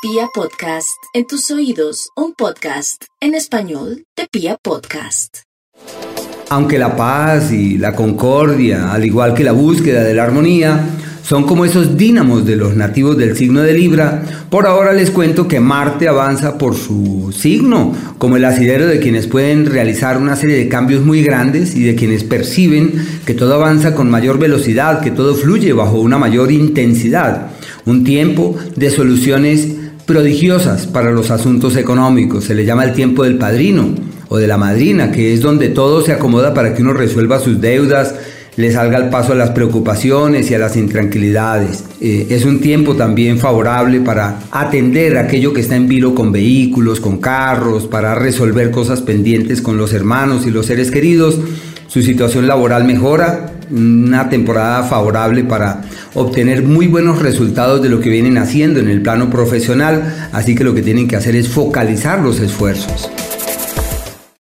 Pia Podcast, en tus oídos, un podcast en español de Pia Podcast. Aunque la paz y la concordia, al igual que la búsqueda de la armonía, son como esos dínamos de los nativos del signo de Libra, por ahora les cuento que Marte avanza por su signo, como el asidero de quienes pueden realizar una serie de cambios muy grandes y de quienes perciben que todo avanza con mayor velocidad, que todo fluye bajo una mayor intensidad. Un tiempo de soluciones prodigiosas para los asuntos económicos. Se le llama el tiempo del padrino o de la madrina, que es donde todo se acomoda para que uno resuelva sus deudas, le salga al paso a las preocupaciones y a las intranquilidades. Eh, es un tiempo también favorable para atender aquello que está en vilo con vehículos, con carros, para resolver cosas pendientes con los hermanos y los seres queridos. Su situación laboral mejora, una temporada favorable para obtener muy buenos resultados de lo que vienen haciendo en el plano profesional, así que lo que tienen que hacer es focalizar los esfuerzos.